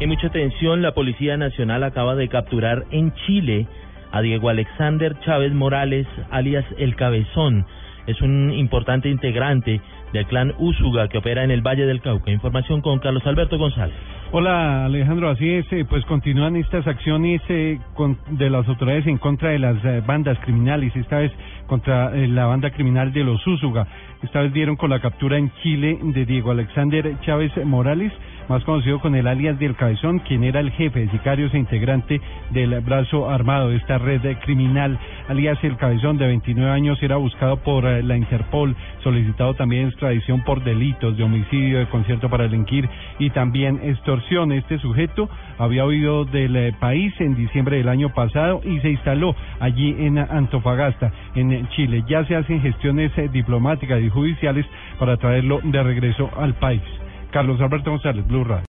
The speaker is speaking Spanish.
Hay mucha tensión. La Policía Nacional acaba de capturar en Chile a Diego Alexander Chávez Morales, alias El Cabezón. Es un importante integrante del clan Úsuga que opera en el Valle del Cauca. Información con Carlos Alberto González. Hola Alejandro, así es, eh, pues continúan estas acciones eh, de las autoridades en contra de las eh, bandas criminales, esta vez contra la banda criminal de los Úsuga. Esta vez dieron con la captura en Chile de Diego Alexander Chávez Morales, más conocido con el alias del Cabezón, quien era el jefe de sicarios e integrante del brazo armado de esta red criminal. Alias el Cabezón, de 29 años, era buscado por eh, la Interpol, solicitado también extradición por delitos de homicidio, de concierto para delinquir y también extorsión. Este sujeto había huido del eh, país en diciembre del año pasado y se instaló allí en Antofagasta, en Chile. Ya se hacen gestiones eh, diplomáticas y judiciales para traerlo de regreso al país. Carlos Alberto González, Blue Radio.